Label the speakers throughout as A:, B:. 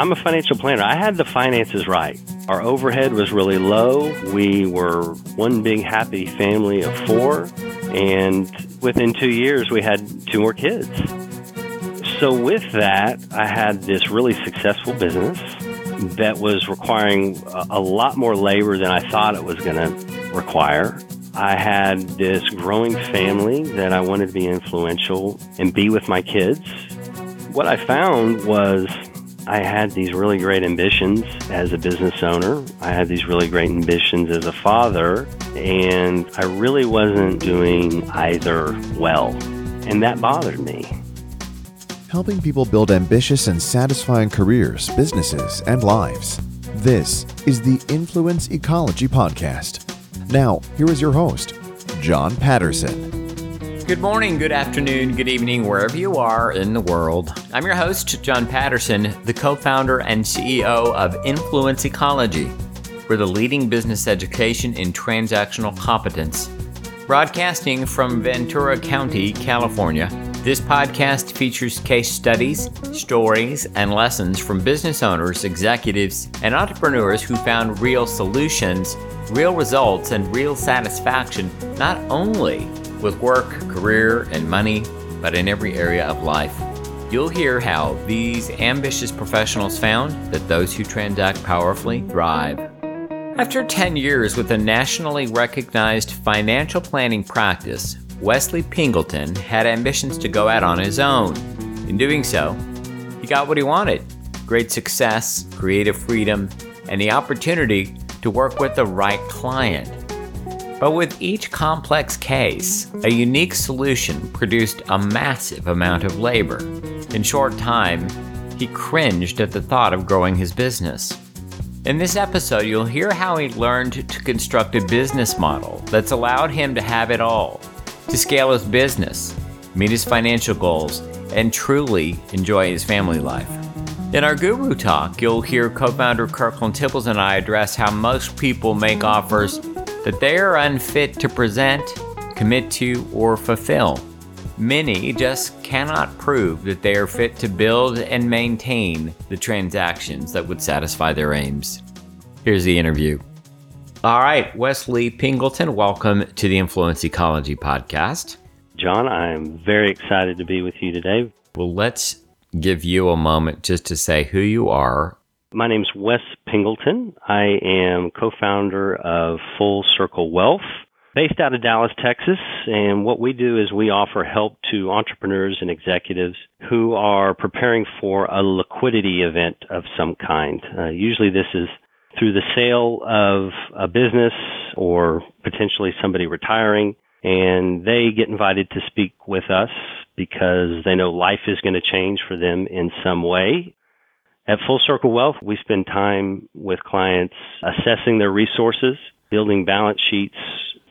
A: I'm a financial planner. I had the finances right. Our overhead was really low. We were one big happy family of four. And within two years, we had two more kids. So, with that, I had this really successful business that was requiring a lot more labor than I thought it was going to require. I had this growing family that I wanted to be influential and be with my kids. What I found was I had these really great ambitions as a business owner. I had these really great ambitions as a father, and I really wasn't doing either well. And that bothered me.
B: Helping people build ambitious and satisfying careers, businesses, and lives. This is the Influence Ecology Podcast. Now, here is your host, John Patterson.
C: Good morning, good afternoon, good evening, wherever you are in the world. I'm your host, John Patterson, the co founder and CEO of Influence Ecology. We're the leading business education in transactional competence. Broadcasting from Ventura County, California, this podcast features case studies, stories, and lessons from business owners, executives, and entrepreneurs who found real solutions, real results, and real satisfaction not only with work, career, and money, but in every area of life. You'll hear how these ambitious professionals found that those who transact powerfully thrive. After 10 years with a nationally recognized financial planning practice, Wesley Pingleton had ambitions to go out on his own. In doing so, he got what he wanted great success, creative freedom, and the opportunity to work with the right client. But with each complex case, a unique solution produced a massive amount of labor. In short time, he cringed at the thought of growing his business. In this episode, you'll hear how he learned to construct a business model that's allowed him to have it all to scale his business, meet his financial goals, and truly enjoy his family life. In our Guru Talk, you'll hear co founder Kirkland Tibbles and I address how most people make offers that they are unfit to present, commit to, or fulfill. Many just cannot prove that they are fit to build and maintain the transactions that would satisfy their aims. Here's the interview. All right, Wesley Pingleton, welcome to the Influence Ecology podcast.
A: John, I'm very excited to be with you today.
C: Well, let's give you a moment just to say who you are
A: my name's Wes Pingleton. I am co founder of Full Circle Wealth, based out of Dallas, Texas. And what we do is we offer help to entrepreneurs and executives who are preparing for a liquidity event of some kind. Uh, usually, this is through the sale of a business or potentially somebody retiring. And they get invited to speak with us because they know life is going to change for them in some way at Full Circle Wealth, we spend time with clients assessing their resources, building balance sheets,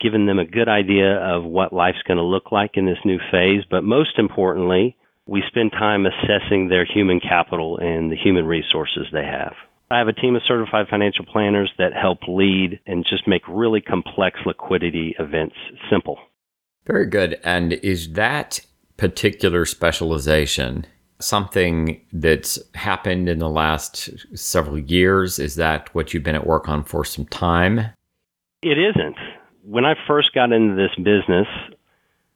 A: giving them a good idea of what life's going to look like in this new phase. But most importantly, we spend time assessing their human capital and the human resources they have. I have a team of certified financial planners that help lead and just make really complex liquidity events simple.
C: Very good. And is that particular specialization something that's happened in the last several years? Is that what you've been at work on for some time?
A: It isn't. When I first got into this business,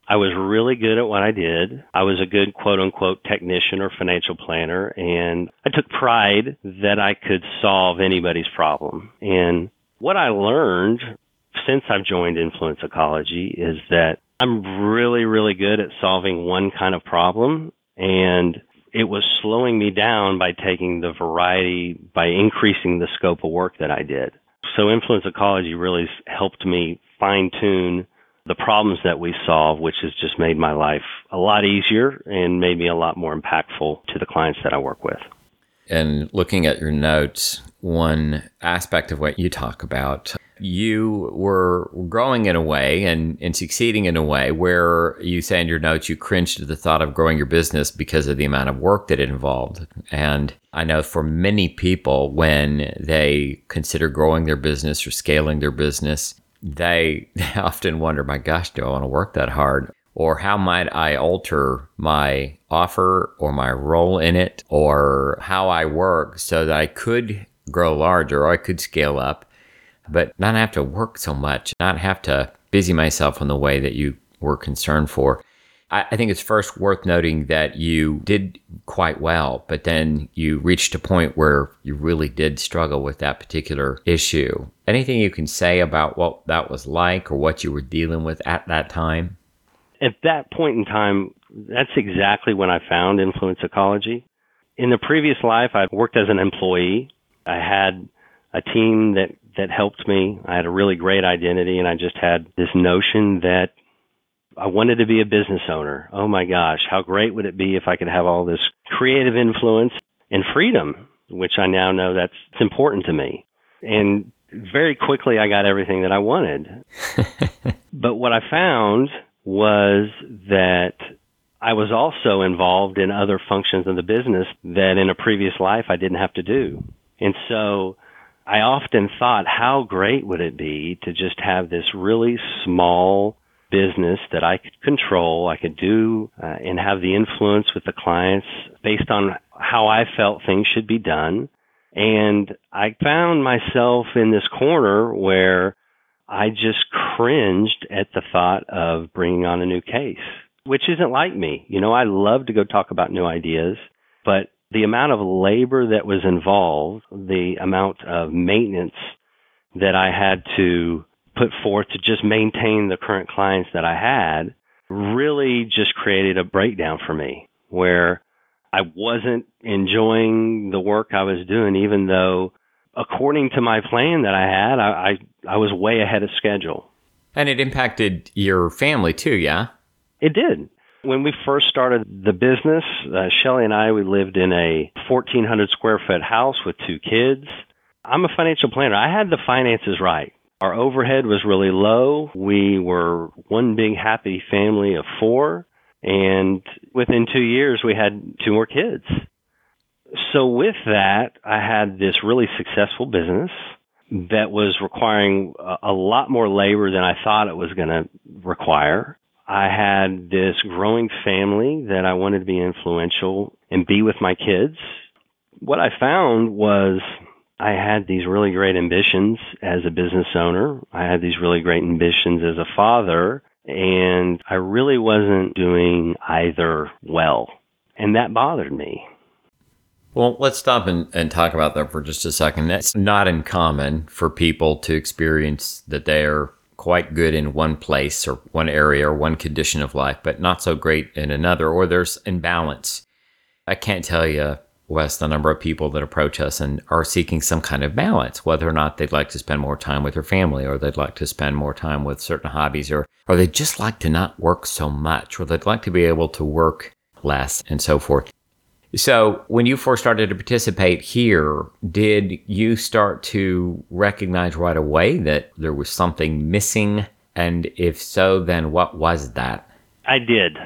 A: I was really good at what I did. I was a good quote unquote technician or financial planner, and I took pride that I could solve anybody's problem. And what I learned since I've joined Influence Ecology is that I'm really, really good at solving one kind of problem. And it was slowing me down by taking the variety, by increasing the scope of work that I did. So influence ecology really helped me fine tune the problems that we solve, which has just made my life a lot easier and made me a lot more impactful to the clients that I work with.
C: And looking at your notes, one aspect of what you talk about you were growing in a way and, and succeeding in a way where you say in your notes you cringed at the thought of growing your business because of the amount of work that it involved. And I know for many people, when they consider growing their business or scaling their business, they often wonder, my gosh, do I want to work that hard? Or how might I alter my offer or my role in it or how I work so that I could grow larger or I could scale up, but not have to work so much, not have to busy myself in the way that you were concerned for. I, I think it's first worth noting that you did quite well, but then you reached a point where you really did struggle with that particular issue. Anything you can say about what that was like or what you were dealing with at that time?
A: At that point in time, that's exactly when I found influence ecology. In the previous life, I worked as an employee. I had a team that, that helped me. I had a really great identity and I just had this notion that I wanted to be a business owner. Oh my gosh, how great would it be if I could have all this creative influence and freedom, which I now know that's important to me. And very quickly I got everything that I wanted. but what I found was that I was also involved in other functions of the business that in a previous life I didn't have to do. And so I often thought, how great would it be to just have this really small business that I could control, I could do uh, and have the influence with the clients based on how I felt things should be done. And I found myself in this corner where I just cringed at the thought of bringing on a new case, which isn't like me. You know, I love to go talk about new ideas, but the amount of labor that was involved, the amount of maintenance that I had to put forth to just maintain the current clients that I had really just created a breakdown for me where I wasn't enjoying the work I was doing, even though according to my plan that I had, I, I, I was way ahead of schedule.
C: And it impacted your family too, yeah?
A: It did. When we first started the business, uh, Shelly and I, we lived in a 1,400 square foot house with two kids. I'm a financial planner. I had the finances right. Our overhead was really low. We were one big happy family of four. And within two years, we had two more kids. So with that, I had this really successful business that was requiring a lot more labor than I thought it was going to require. I had this growing family that I wanted to be influential and be with my kids. What I found was I had these really great ambitions as a business owner. I had these really great ambitions as a father, and I really wasn't doing either well. And that bothered me.
C: Well, let's stop and, and talk about that for just a second. It's not uncommon for people to experience that they are quite good in one place or one area or one condition of life, but not so great in another, or there's imbalance. I can't tell you Wes, the number of people that approach us and are seeking some kind of balance, whether or not they'd like to spend more time with their family or they'd like to spend more time with certain hobbies or, or they'd just like to not work so much or they'd like to be able to work less and so forth. So when you first started to participate here, did you start to recognize right away that there was something missing? And if so, then what was that?
A: I did.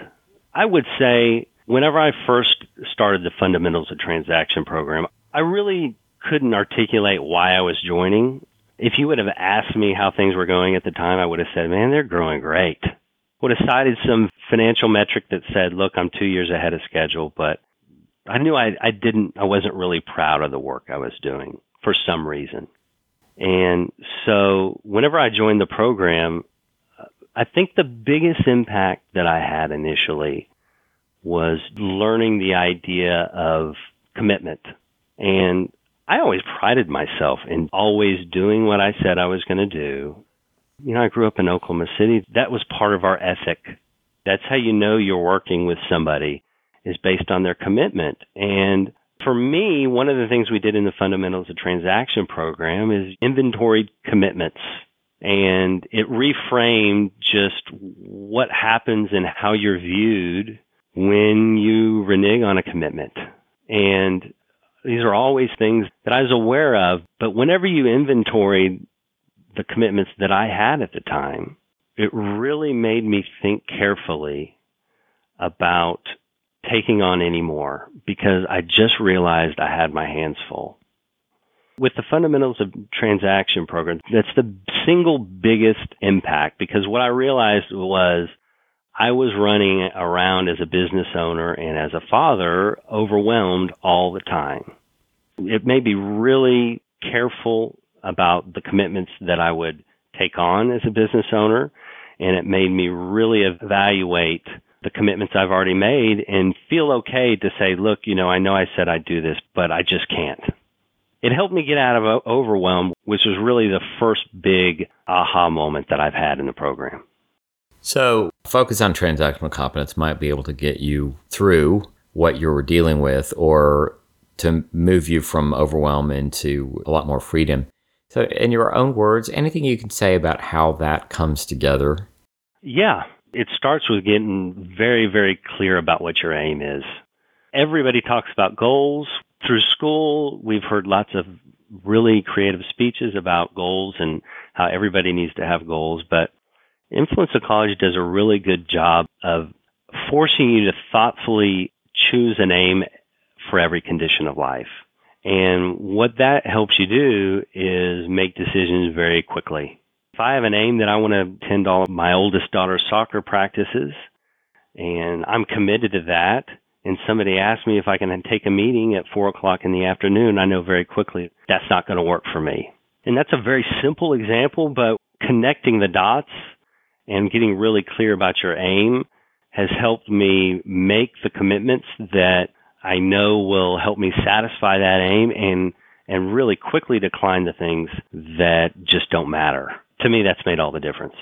A: I would say whenever I first started the fundamentals of transaction program, I really couldn't articulate why I was joining. If you would have asked me how things were going at the time, I would have said, man, they're growing great. Would have cited some financial metric that said, look, I'm two years ahead of schedule, but I knew I, I didn't, I wasn't really proud of the work I was doing for some reason. And so whenever I joined the program, I think the biggest impact that I had initially was learning the idea of commitment. And I always prided myself in always doing what I said I was going to do. You know, I grew up in Oklahoma City. That was part of our ethic. That's how you know you're working with somebody is based on their commitment. And for me, one of the things we did in the fundamentals of transaction program is inventory commitments. And it reframed just what happens and how you're viewed when you renege on a commitment. And these are always things that I was aware of, but whenever you inventoried the commitments that I had at the time, it really made me think carefully about taking on anymore because I just realized I had my hands full. With the fundamentals of transaction program, that's the single biggest impact because what I realized was I was running around as a business owner and as a father overwhelmed all the time. It made me really careful about the commitments that I would take on as a business owner, and it made me really evaluate the commitments I've already made and feel okay to say, look, you know, I know I said I'd do this, but I just can't. It helped me get out of uh, overwhelm, which was really the first big aha moment that I've had in the program.
C: So, focus on transactional competence might be able to get you through what you're dealing with or to move you from overwhelm into a lot more freedom. So, in your own words, anything you can say about how that comes together?
A: Yeah, it starts with getting very, very clear about what your aim is. Everybody talks about goals. Through school, we've heard lots of really creative speeches about goals and how everybody needs to have goals, but Influence Ecology does a really good job of forcing you to thoughtfully choose an aim for every condition of life. And what that helps you do is make decisions very quickly. If I have an aim that I want to attend all of my oldest daughter's soccer practices, and I'm committed to that, and somebody asks me if I can take a meeting at four o'clock in the afternoon, I know very quickly that's not going to work for me. And that's a very simple example, but connecting the dots and getting really clear about your aim has helped me make the commitments that I know will help me satisfy that aim and and really quickly decline the things that just don't matter. To me that's made all the difference.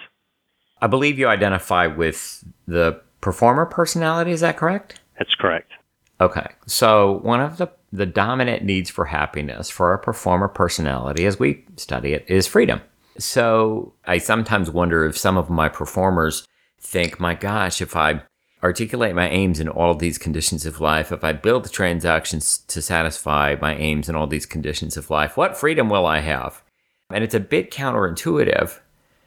C: I believe you identify with the performer personality, is that correct?
A: That's correct.
C: Okay. So one of the the dominant needs for happiness for a performer personality as we study it is freedom. So I sometimes wonder if some of my performers think, my gosh, if I articulate my aims in all these conditions of life, if I build the transactions to satisfy my aims in all these conditions of life, what freedom will I have? And it's a bit counterintuitive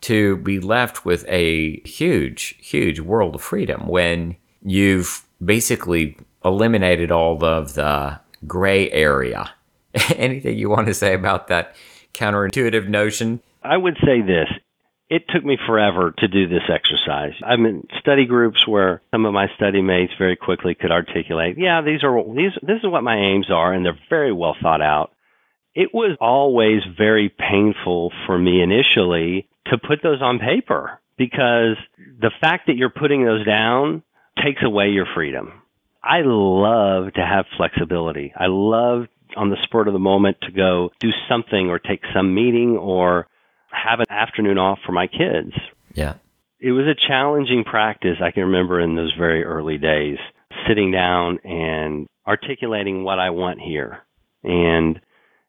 C: to be left with a huge, huge world of freedom when you've basically eliminated all of the gray area. Anything you want to say about that counterintuitive notion?
A: I would say this. It took me forever to do this exercise. I'm in study groups where some of my study mates very quickly could articulate, yeah, these are these this is what my aims are and they're very well thought out. It was always very painful for me initially to put those on paper because the fact that you're putting those down takes away your freedom. I love to have flexibility. I love on the spur of the moment to go do something or take some meeting or have an afternoon off for my kids.
C: Yeah.
A: It was a challenging practice. I can remember in those very early days sitting down and articulating what I want here and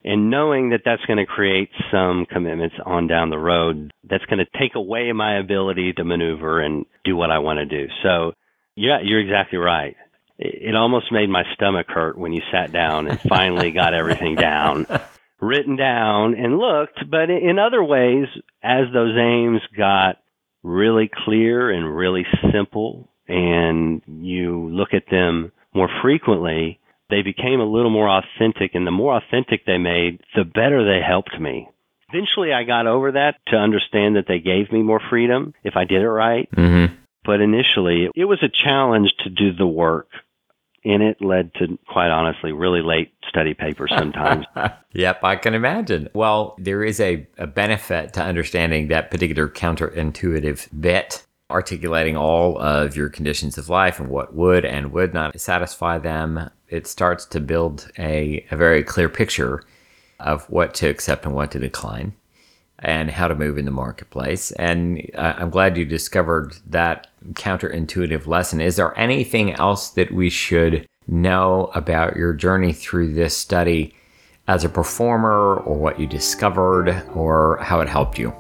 A: and knowing that that's going to create some commitments on down the road that's going to take away my ability to maneuver and do what I want to do. So, yeah, you're exactly right. It almost made my stomach hurt when you sat down and finally got everything down written down and looked, but in other ways, as those aims got really clear and really simple, and you look at them more frequently, they became a little more authentic. And the more authentic they made, the better they helped me. Eventually, I got over that to understand that they gave me more freedom if I did it right.
C: Mm-hmm.
A: But initially, it was a challenge to do the work and it led to quite honestly really late study papers sometimes
C: yep i can imagine well there is a, a benefit to understanding that particular counterintuitive bit articulating all of your conditions of life and what would and would not satisfy them it starts to build a, a very clear picture of what to accept and what to decline and how to move in the marketplace. And uh, I'm glad you discovered that counterintuitive lesson. Is there anything else that we should know about your journey through this study as a performer, or what you discovered, or how it helped you?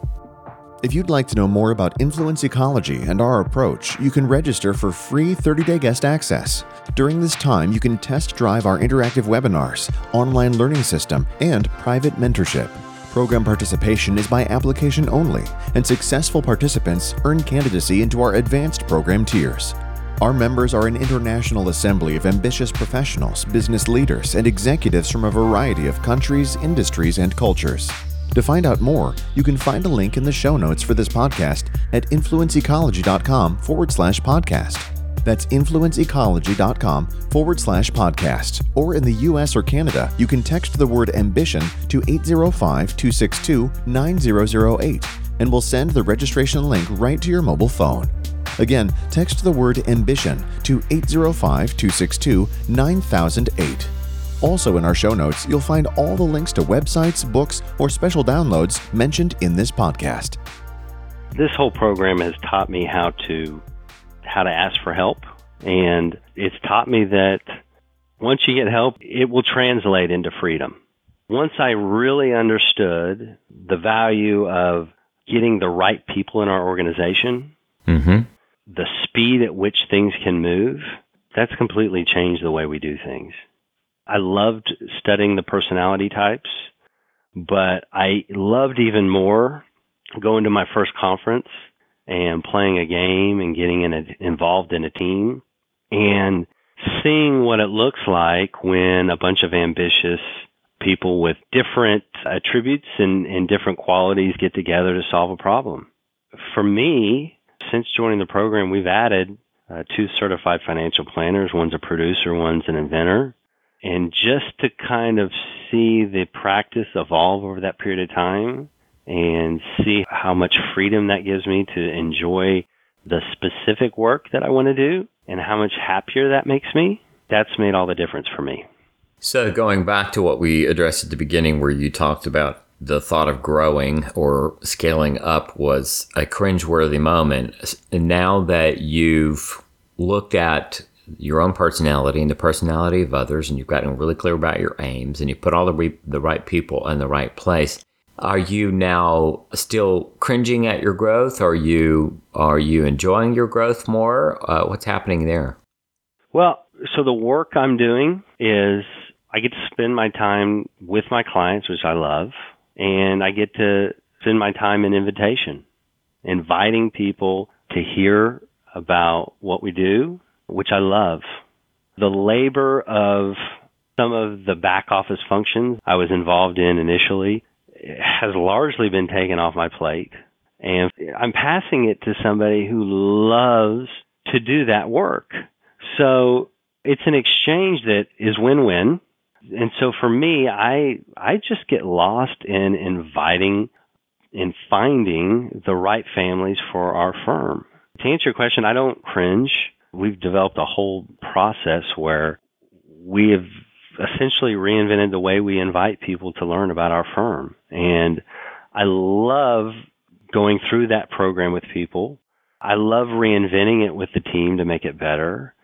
B: If you'd like to know more about influence ecology and our approach, you can register for free 30 day guest access. During this time, you can test drive our interactive webinars, online learning system, and private mentorship. Program participation is by application only, and successful participants earn candidacy into our advanced program tiers. Our members are an international assembly of ambitious professionals, business leaders, and executives from a variety of countries, industries, and cultures. To find out more, you can find a link in the show notes for this podcast at influenceecology.com forward slash podcast. That's influenceecology.com forward slash podcast. Or in the US or Canada, you can text the word ambition to 805 262 9008 and we'll send the registration link right to your mobile phone. Again, text the word ambition to 805 262 9008. Also, in our show notes, you'll find all the links to websites, books, or special downloads mentioned in this podcast.
A: This whole program has taught me how to how to ask for help and it's taught me that once you get help, it will translate into freedom. Once I really understood the value of getting the right people in our organization,
C: Mm-hmm.
A: the speed at which things can move, that's completely changed the way we do things. I loved studying the personality types, but I loved even more going to my first conference and playing a game and getting in a, involved in a team and seeing what it looks like when a bunch of ambitious people with different attributes and, and different qualities get together to solve a problem. For me, since joining the program, we've added uh, two certified financial planners. One's a producer, one's an inventor. And just to kind of see the practice evolve over that period of time and see how much freedom that gives me to enjoy the specific work that I want to do and how much happier that makes me, that's made all the difference for me.
C: So, going back to what we addressed at the beginning, where you talked about the thought of growing or scaling up was a cringeworthy moment. And now that you've looked at your own personality and the personality of others, and you've gotten really clear about your aims, and you put all the re- the right people in the right place, are you now still cringing at your growth? Are you are you enjoying your growth more? Uh, what's happening there?
A: Well, so the work I'm doing is I get to spend my time with my clients, which I love, and I get to spend my time in invitation, inviting people to hear about what we do, which I love. The labor of some of the back office functions I was involved in initially has largely been taken off my plate. And I'm passing it to somebody who loves to do that work. So it's an exchange that is win-win. And so for me, I I just get lost in inviting and finding the right families for our firm. To answer your question, I don't cringe. We've developed a whole process where we have essentially reinvented the way we invite people to learn about our firm. And I love going through that program with people. I love reinventing it with the team to make it better.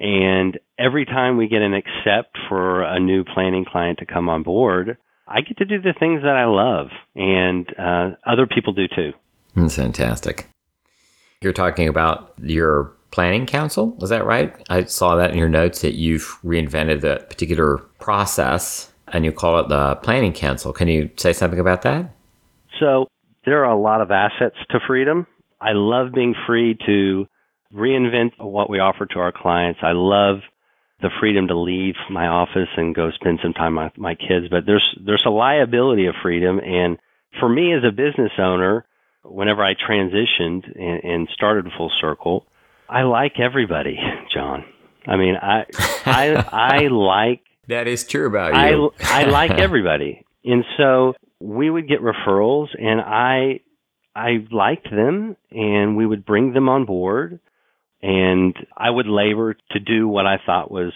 A: And every time we get an accept for a new planning client to come on board, I get to do the things that I love, and uh, other people do too.
C: That's fantastic. You're talking about your planning council, is that right? I saw that in your notes that you've reinvented that particular process and you call it the planning council. Can you say something about that?
A: So, there are a lot of assets to freedom. I love being free to reinvent what we offer to our clients. I love the freedom to leave my office and go spend some time with my kids, but there's there's a liability of freedom and for me as a business owner, whenever I transitioned and, and started Full Circle, I like everybody, John. I mean, I I I like
C: That is true about
A: I
C: you.
A: I like everybody. And so we would get referrals and I I liked them and we would bring them on board and I would labor to do what I thought was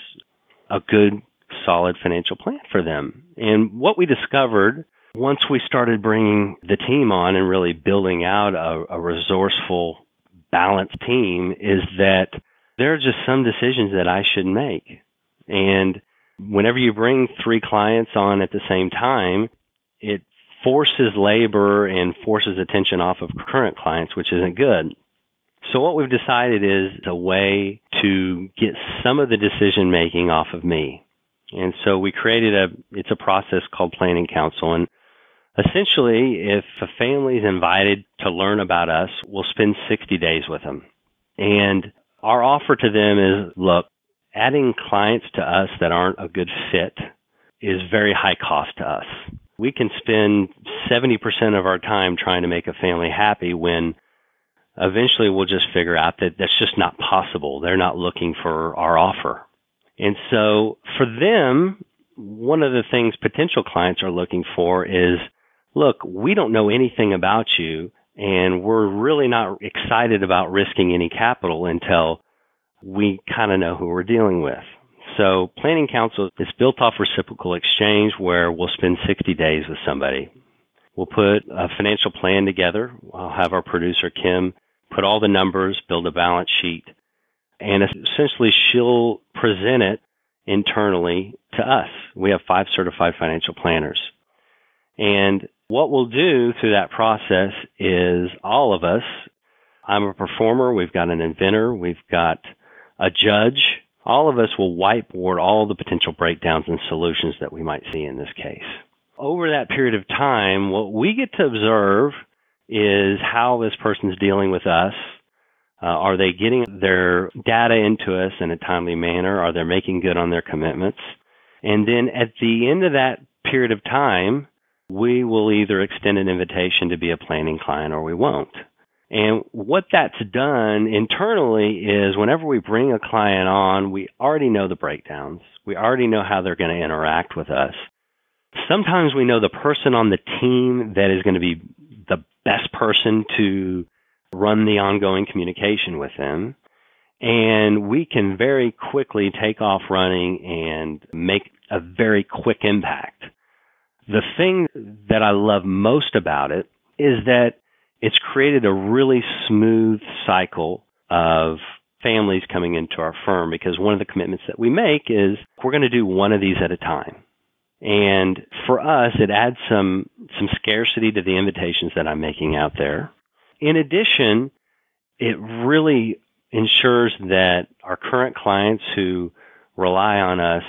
A: a good solid financial plan for them. And what we discovered once we started bringing the team on and really building out a, a resourceful balanced team is that there are just some decisions that I should make. And whenever you bring three clients on at the same time, it forces labor and forces attention off of current clients, which isn't good. So what we've decided is a way to get some of the decision making off of me. And so we created a, it's a process called planning council. And essentially, if a family is invited to learn about us, we'll spend 60 days with them. And our offer to them is, look, adding clients to us that aren't a good fit is very high cost to us. we can spend 70% of our time trying to make a family happy when eventually we'll just figure out that that's just not possible. They're not looking for our offer. And so for them, one of the things potential clients are looking for is, look, we don't know anything about you and we're really not excited about risking any capital until we kind of know who we're dealing with. So planning council is built off reciprocal exchange where we'll spend 60 days with somebody. We'll put a financial plan together. I'll have our producer, Kim, put all the numbers, build a balance sheet, and essentially she'll present it internally to us. We have five certified financial planners. And what we'll do through that process is all of us, I'm a performer, we've got an inventor, we've got a judge, all of us will whiteboard all the potential breakdowns and solutions that we might see in this case. Over that period of time, what we get to observe is how this person's dealing with us. Uh, are they getting their data into us in a timely manner? Are they making good on their commitments? And then at the end of that period of time, we will either extend an invitation to be a planning client or we won't. And what that's done internally is whenever we bring a client on, we already know the breakdowns. We already know how they're going to interact with us. Sometimes we know the person on the team that is going to be the best person to run the ongoing communication with them. And we can very quickly take off running and make a very quick impact. The thing that I love most about it is that it's created a really smooth cycle of families coming into our firm because one of the commitments that we make is we're going to do one of these at a time. And for us, it adds some, some scarcity to the invitations that I'm making out there. In addition, it really ensures that our current clients who rely on us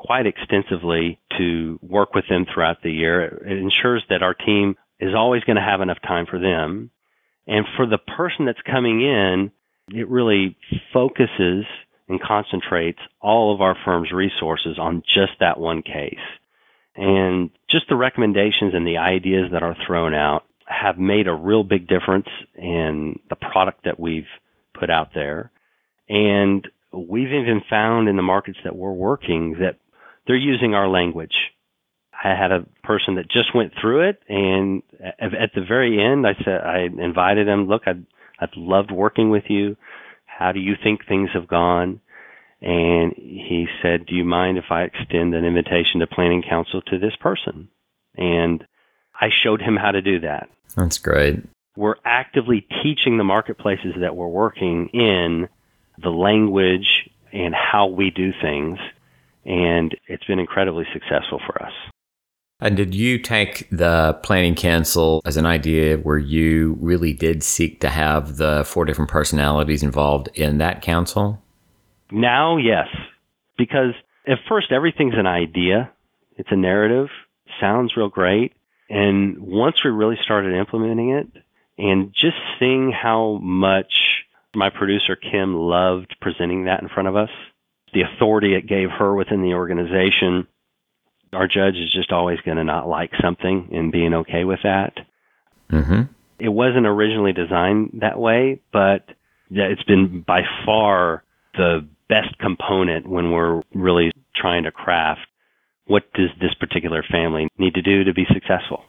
A: quite extensively to work with them throughout the year, it ensures that our team is always going to have enough time for them. And for the person that's coming in, it really focuses and concentrates all of our firm's resources on just that one case. And just the recommendations and the ideas that are thrown out have made a real big difference in the product that we've put out there. And we've even found in the markets that we're working that they're using our language. I had a person that just went through it, and at the very end, I said I invited him. Look, I'd I've loved working with you. How do you think things have gone? And he said, Do you mind if I extend an invitation to planning council to this person? And I showed him how to do that.
C: That's great.
A: We're actively teaching the marketplaces that we're working in the language and how we do things. And it's been incredibly successful for us.
C: And did you take the planning council as an idea where you really did seek to have the four different personalities involved in that council?
A: Now, yes. Because at first, everything's an idea, it's a narrative, sounds real great. And once we really started implementing it and just seeing how much my producer Kim loved presenting that in front of us, the authority it gave her within the organization, our judge is just always going to not like something and being okay with that. Mm-hmm. It wasn't originally designed that way, but it's been by far the best component when we're really trying to craft what does this particular family need to do to be successful.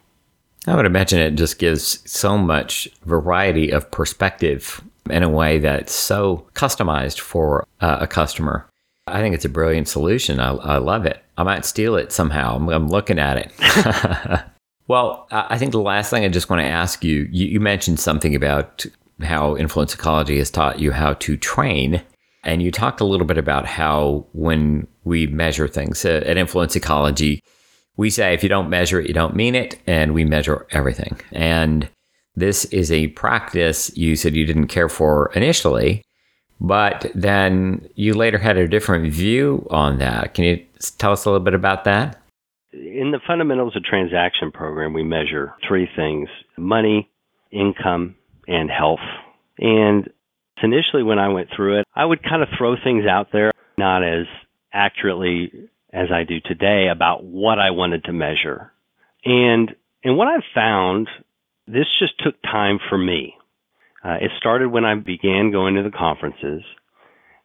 C: I would imagine it just gives so much variety of perspective in a way that's so customized for uh, a customer. I think it's a brilliant solution. I, I love it. I might steal it somehow. I'm, I'm looking at it. well, I think the last thing I just want to ask you, you, you mentioned something about how influence ecology has taught you how to train. And you talked a little bit about how when we measure things uh, at influence ecology, we say if you don't measure it, you don't mean it, and we measure everything. And this is a practice you said you didn't care for initially, but then you later had a different view on that. Can you tell us a little bit about that?
A: In the fundamentals of transaction program, we measure three things money, income, and health. And initially, when I went through it, I would kind of throw things out there, not as accurately as I do today about what I wanted to measure. And and what I've found, this just took time for me. Uh, it started when I began going to the conferences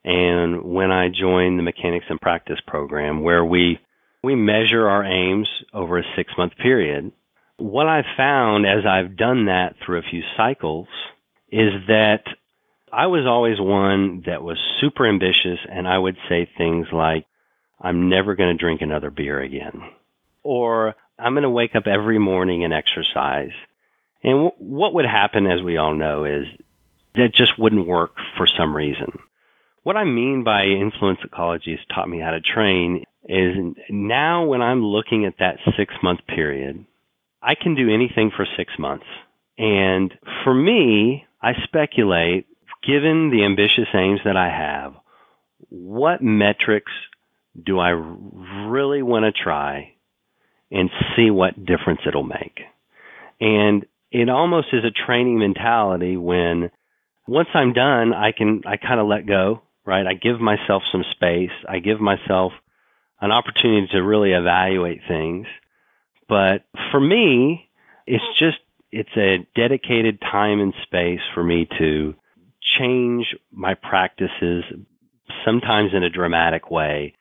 A: and when I joined the Mechanics in Practice program, where we we measure our aims over a six month period. What I've found as I've done that through a few cycles is that I was always one that was super ambitious and I would say things like, I'm never going to drink another beer again. Or I'm going to wake up every morning and exercise. And w- what would happen, as we all know, is that just wouldn't work for some reason. What I mean by influence ecology has taught me how to train is now when I'm looking at that six month period, I can do anything for six months. And for me, I speculate, given the ambitious aims that I have, what metrics do I really want to try and see what difference it'll make? And it almost is a training mentality when once I'm done, I can, I kind of let go, right? I give myself some space. I give myself an opportunity to really evaluate things. But for me, it's just, it's a dedicated time and space for me to change my practices, sometimes in a dramatic way,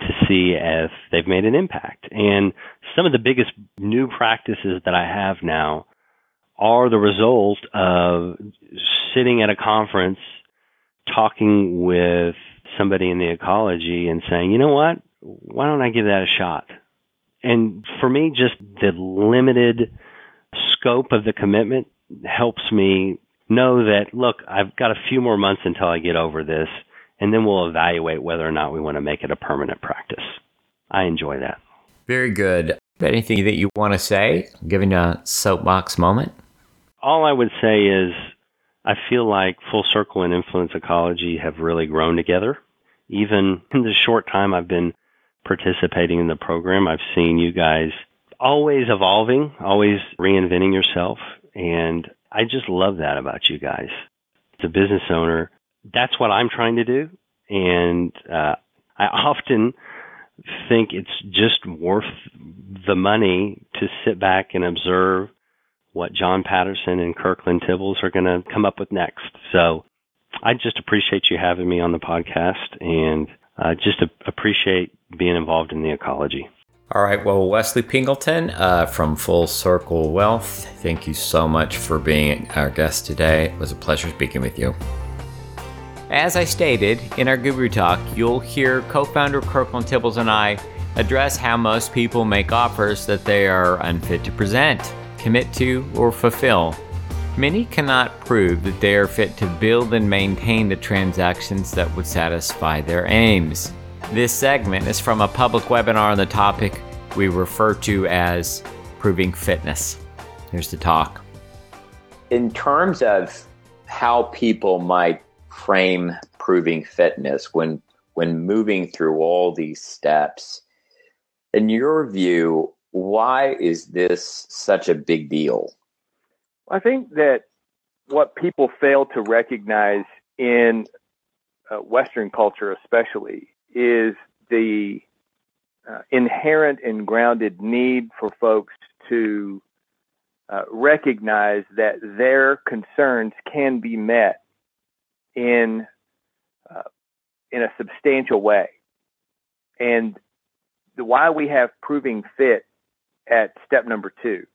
A: to see if they've made an impact. And some of the biggest new practices that I have now are the result of sitting at a conference, talking with somebody in the ecology and saying, you know what? Why don't I give that a shot? And for me, just the limited scope of the commitment helps me know that, look, I've got a few more months until I get over this, and then we'll evaluate whether or not we want to make it a permanent practice. I enjoy that.
C: Very good. Anything that you want to say, Giving a soapbox moment?
A: All I would say is I feel like Full Circle and Influence Ecology have really grown together. Even in the short time I've been participating in the program, I've seen you guys always evolving, always reinventing yourself. And I just love that about you guys. As a business owner, that's what I'm trying to do. And uh, I often think it's just worth the money to sit back and observe what John Patterson and Kirkland Tibbles are going to come up with next. So I just appreciate you having me on the podcast and uh, just appreciate being involved in the ecology.
C: All right. Well, Wesley Pingleton uh, from Full Circle Wealth, thank you so much for being our guest today. It was a pleasure speaking with you. As I stated in our Guru Talk, you'll hear co founder Kirkland Tibbles and I address how most people make offers that they are unfit to present, commit to, or fulfill. Many cannot prove that they are fit to build and maintain the transactions that would satisfy their aims. This segment is from a public webinar on the topic we refer to as proving fitness. Here's the talk.
D: In terms of how people might frame proving fitness when when moving through all these steps, in your view, why is this such a big deal?
E: I think that what people fail to recognize in uh, Western culture, especially, is the uh, inherent and grounded need for folks to uh, recognize that their concerns can be met in uh, in a substantial way, and why we have proving fit at step number two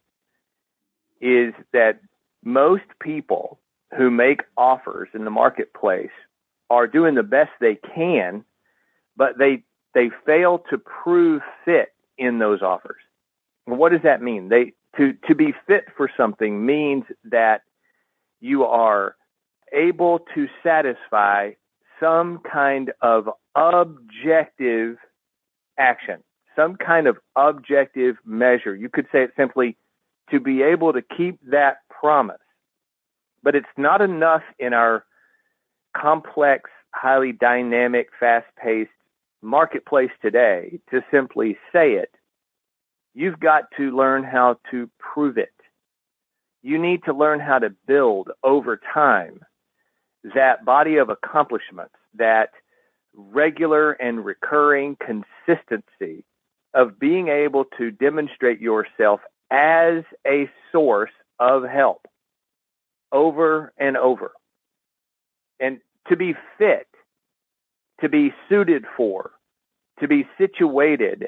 E: is that most people who make offers in the marketplace are doing the best they can but they they fail to prove fit in those offers. what does that mean? They to to be fit for something means that you are able to satisfy some kind of objective action, some kind of objective measure. You could say it simply to be able to keep that promise. But it's not enough in our complex, highly dynamic, fast paced marketplace today to simply say it. You've got to learn how to prove it. You need to learn how to build over time that body of accomplishments, that regular and recurring consistency of being able to demonstrate yourself as a source of help over and over. And to be fit, to be suited for, to be situated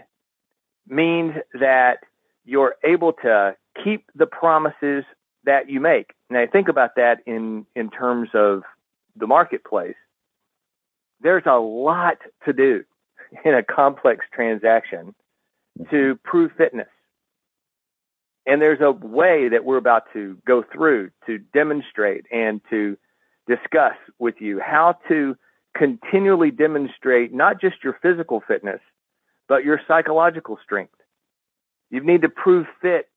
E: means that you're able to keep the promises that you make. Now think about that in, in terms of the marketplace. There's a lot to do in a complex transaction to prove fitness. And there's a way that we're about to go through to demonstrate and to discuss with you how to continually demonstrate not just your physical fitness, but your psychological strength. You need to prove fit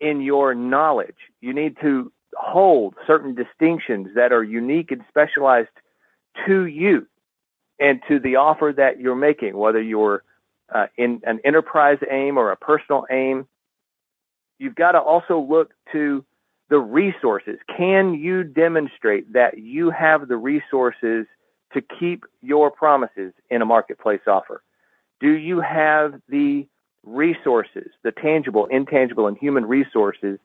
E: in your knowledge. You need to hold certain distinctions that are unique and specialized to you and to the offer that you're making, whether you're uh, in an enterprise aim or a personal aim. You've got to also look to the resources. Can you demonstrate that you have the resources to keep your promises in a marketplace offer? Do you have the resources, the tangible, intangible, and human resources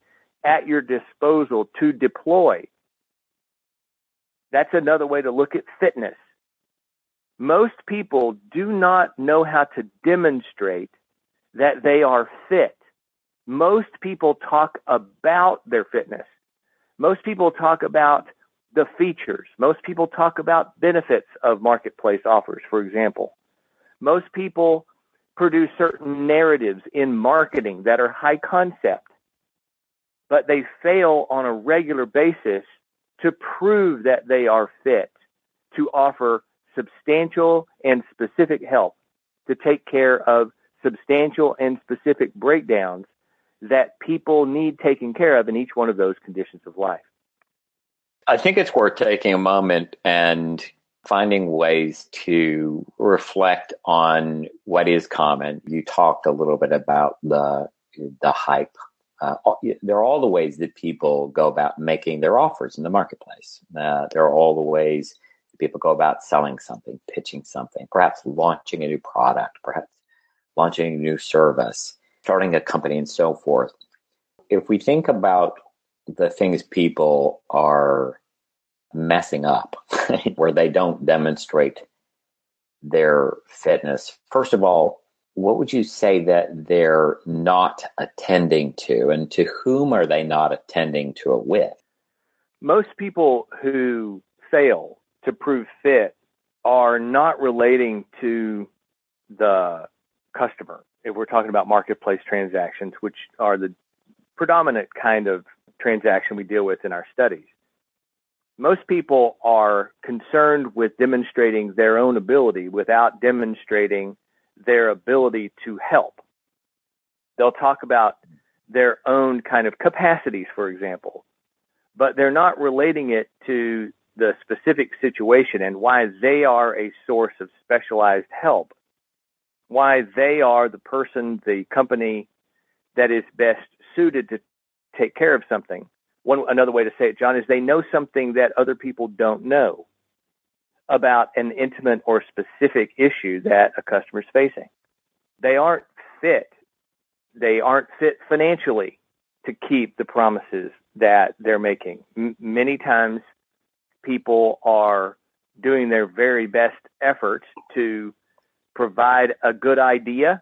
E: at your disposal to deploy? That's another way to look at fitness. Most people do not know how to demonstrate that they are fit. Most people talk about their fitness. Most people talk about the features. Most people talk about benefits of marketplace offers, for example. Most people produce certain narratives in marketing that are high concept, but they fail on a regular basis to prove that they are fit to offer substantial and specific help to take care of substantial and specific breakdowns that people need taken care of in each one of those conditions of life.
D: I think it's worth taking a moment and finding ways to reflect on what is common. You talked a little bit about the the hype. Uh, there are all the ways that people go about making their offers in the marketplace. Uh, there are all the ways people go about selling something, pitching something, perhaps launching a new product, perhaps launching a new service, starting a company, and so forth. If we think about the things people are messing up, where they don't demonstrate their fitness, first of all, what would you say that they're not attending to, and to whom are they not attending to it with?
E: Most people who fail to prove fit are not relating to the customer. If we're talking about marketplace transactions, which are the predominant kind of transaction we deal with in our studies, most people are concerned with demonstrating their own ability without demonstrating their ability to help. They'll talk about their own kind of capacities, for example, but they're not relating it to the specific situation and why they are a source of specialized help, why they are the person, the company that is best suited to take care of something. One another way to say it, John, is they know something that other people don't know about an intimate or specific issue that a customer is facing. They aren't fit. They aren't fit financially to keep the promises that they're making. M- many times people are doing their very best efforts to provide a good idea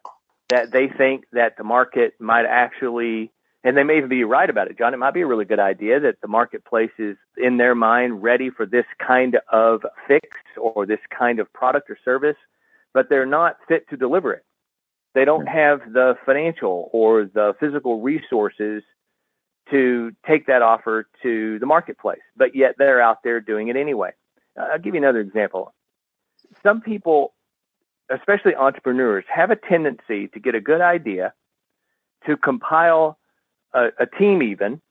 E: that they think that the market might actually and they may even be right about it, John. It might be a really good idea that the marketplace is in their mind ready for this kind of fix or this kind of product or service, but they're not fit to deliver it. They don't have the financial or the physical resources to take that offer to the marketplace, but yet they're out there doing it anyway. Uh, I'll give you another example. Some people, especially entrepreneurs, have a tendency to get a good idea, to compile a, a team, even,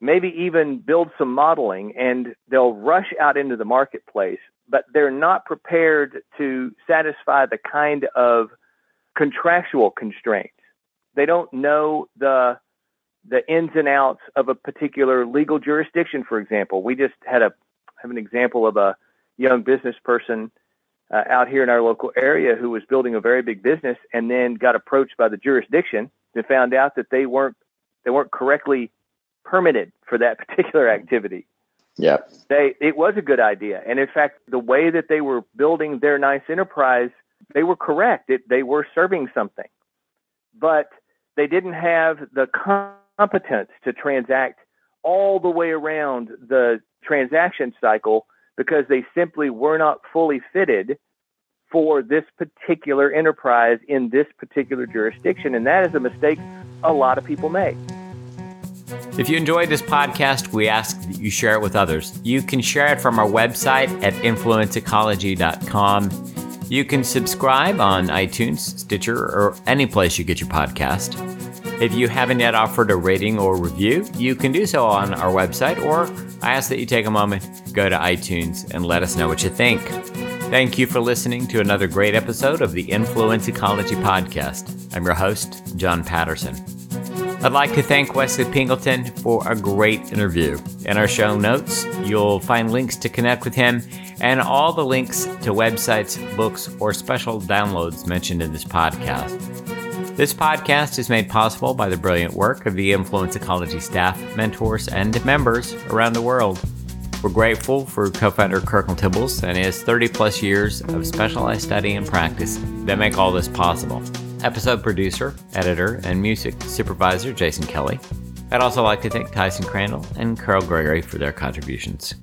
E: maybe even build some modeling, and they'll rush out into the marketplace, but they're not prepared to satisfy the kind of contractual constraints. They don't know the the ins and outs of a particular legal jurisdiction, for example. We just had a have an example of a young business person uh, out here in our local area who was building a very big business and then got approached by the jurisdiction and found out that they weren't they weren't correctly permitted for that particular activity.
D: Yeah.
E: They it was a good idea. And in fact, the way that they were building their nice enterprise, they were correct. It, they were serving something. But they didn't have the competence to transact all the way around the transaction cycle because they simply were not fully fitted for this particular enterprise in this particular jurisdiction. And that is a mistake a lot of people make.
C: If you enjoyed this podcast, we ask that you share it with others. You can share it from our website at influenceecology.com. You can subscribe on iTunes, Stitcher, or any place you get your podcast. If you haven't yet offered a rating or review, you can do so on our website, or I ask that you take a moment, go to iTunes, and let us know what you think. Thank you for listening to another great episode of the Influence Ecology Podcast. I'm your host, John Patterson. I'd like to thank Wesley Pingleton for a great interview. In our show notes, you'll find links to connect with him and all the links to websites, books, or special downloads mentioned in this podcast. This podcast is made possible by the brilliant work of the Influence Ecology staff, mentors, and members around the world. We're grateful for co founder Kirkland Tibbels and his 30 plus years of specialized study and practice that make all this possible episode producer, editor, and music supervisor Jason Kelly. I'd also like to thank Tyson Crandall and Carl Gregory for their contributions.